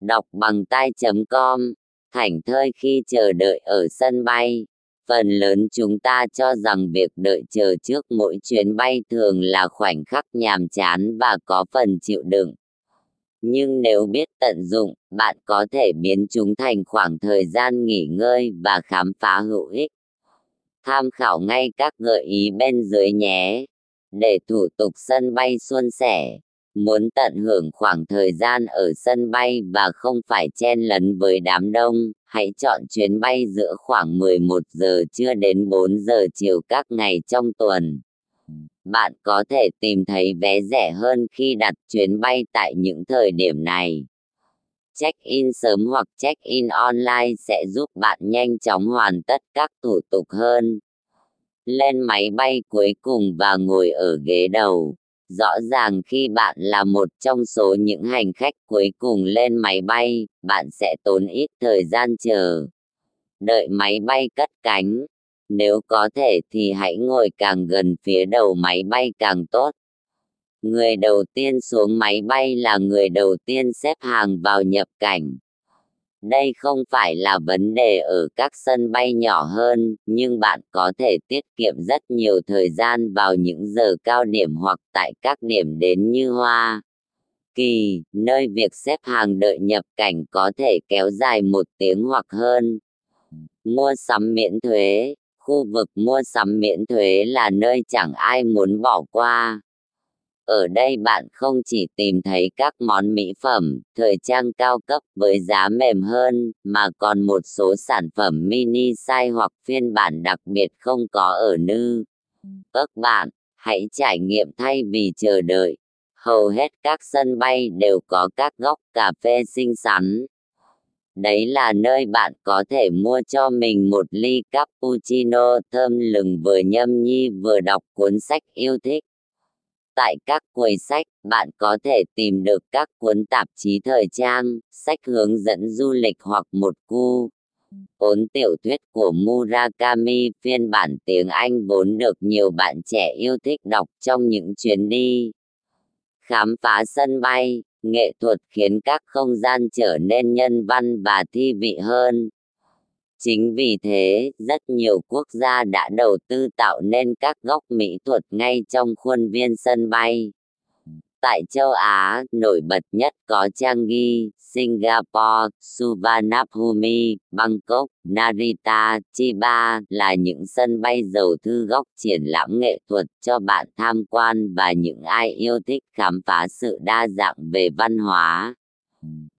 Đọc bằng tai.com, thảnh thơi khi chờ đợi ở sân bay. Phần lớn chúng ta cho rằng việc đợi chờ trước mỗi chuyến bay thường là khoảnh khắc nhàm chán và có phần chịu đựng. Nhưng nếu biết tận dụng, bạn có thể biến chúng thành khoảng thời gian nghỉ ngơi và khám phá hữu ích. Tham khảo ngay các gợi ý bên dưới nhé. Để thủ tục sân bay suôn sẻ, muốn tận hưởng khoảng thời gian ở sân bay và không phải chen lấn với đám đông, hãy chọn chuyến bay giữa khoảng 11 giờ trưa đến 4 giờ chiều các ngày trong tuần. Bạn có thể tìm thấy vé rẻ hơn khi đặt chuyến bay tại những thời điểm này. Check-in sớm hoặc check-in online sẽ giúp bạn nhanh chóng hoàn tất các thủ tục hơn. Lên máy bay cuối cùng và ngồi ở ghế đầu Rõ ràng khi bạn là một trong số những hành khách cuối cùng lên máy bay, bạn sẽ tốn ít thời gian chờ. Đợi máy bay cất cánh. Nếu có thể thì hãy ngồi càng gần phía đầu máy bay càng tốt. Người đầu tiên xuống máy bay là người đầu tiên xếp hàng vào nhập cảnh. Đây không phải là vấn đề ở các sân bay nhỏ hơn, nhưng bạn có thể tiết kiệm rất nhiều thời gian vào những giờ cao điểm hoặc tại các điểm đến như Hoa. Kỳ, nơi việc xếp hàng đợi nhập cảnh có thể kéo dài một tiếng hoặc hơn. Mua sắm miễn thuế, khu vực mua sắm miễn thuế là nơi chẳng ai muốn bỏ qua ở đây bạn không chỉ tìm thấy các món mỹ phẩm, thời trang cao cấp với giá mềm hơn, mà còn một số sản phẩm mini size hoặc phiên bản đặc biệt không có ở nư. Các bạn, hãy trải nghiệm thay vì chờ đợi. Hầu hết các sân bay đều có các góc cà phê xinh xắn. Đấy là nơi bạn có thể mua cho mình một ly cappuccino thơm lừng vừa nhâm nhi vừa đọc cuốn sách yêu thích Tại các quầy sách, bạn có thể tìm được các cuốn tạp chí thời trang, sách hướng dẫn du lịch hoặc một cu. Cuốn tiểu thuyết của Murakami phiên bản tiếng Anh vốn được nhiều bạn trẻ yêu thích đọc trong những chuyến đi. Khám phá sân bay, nghệ thuật khiến các không gian trở nên nhân văn và thi vị hơn. Chính vì thế, rất nhiều quốc gia đã đầu tư tạo nên các góc mỹ thuật ngay trong khuôn viên sân bay. Tại châu Á, nổi bật nhất có Changi, Singapore, Suvarnabhumi, Bangkok, Narita, Chiba là những sân bay giàu thư góc triển lãm nghệ thuật cho bạn tham quan và những ai yêu thích khám phá sự đa dạng về văn hóa.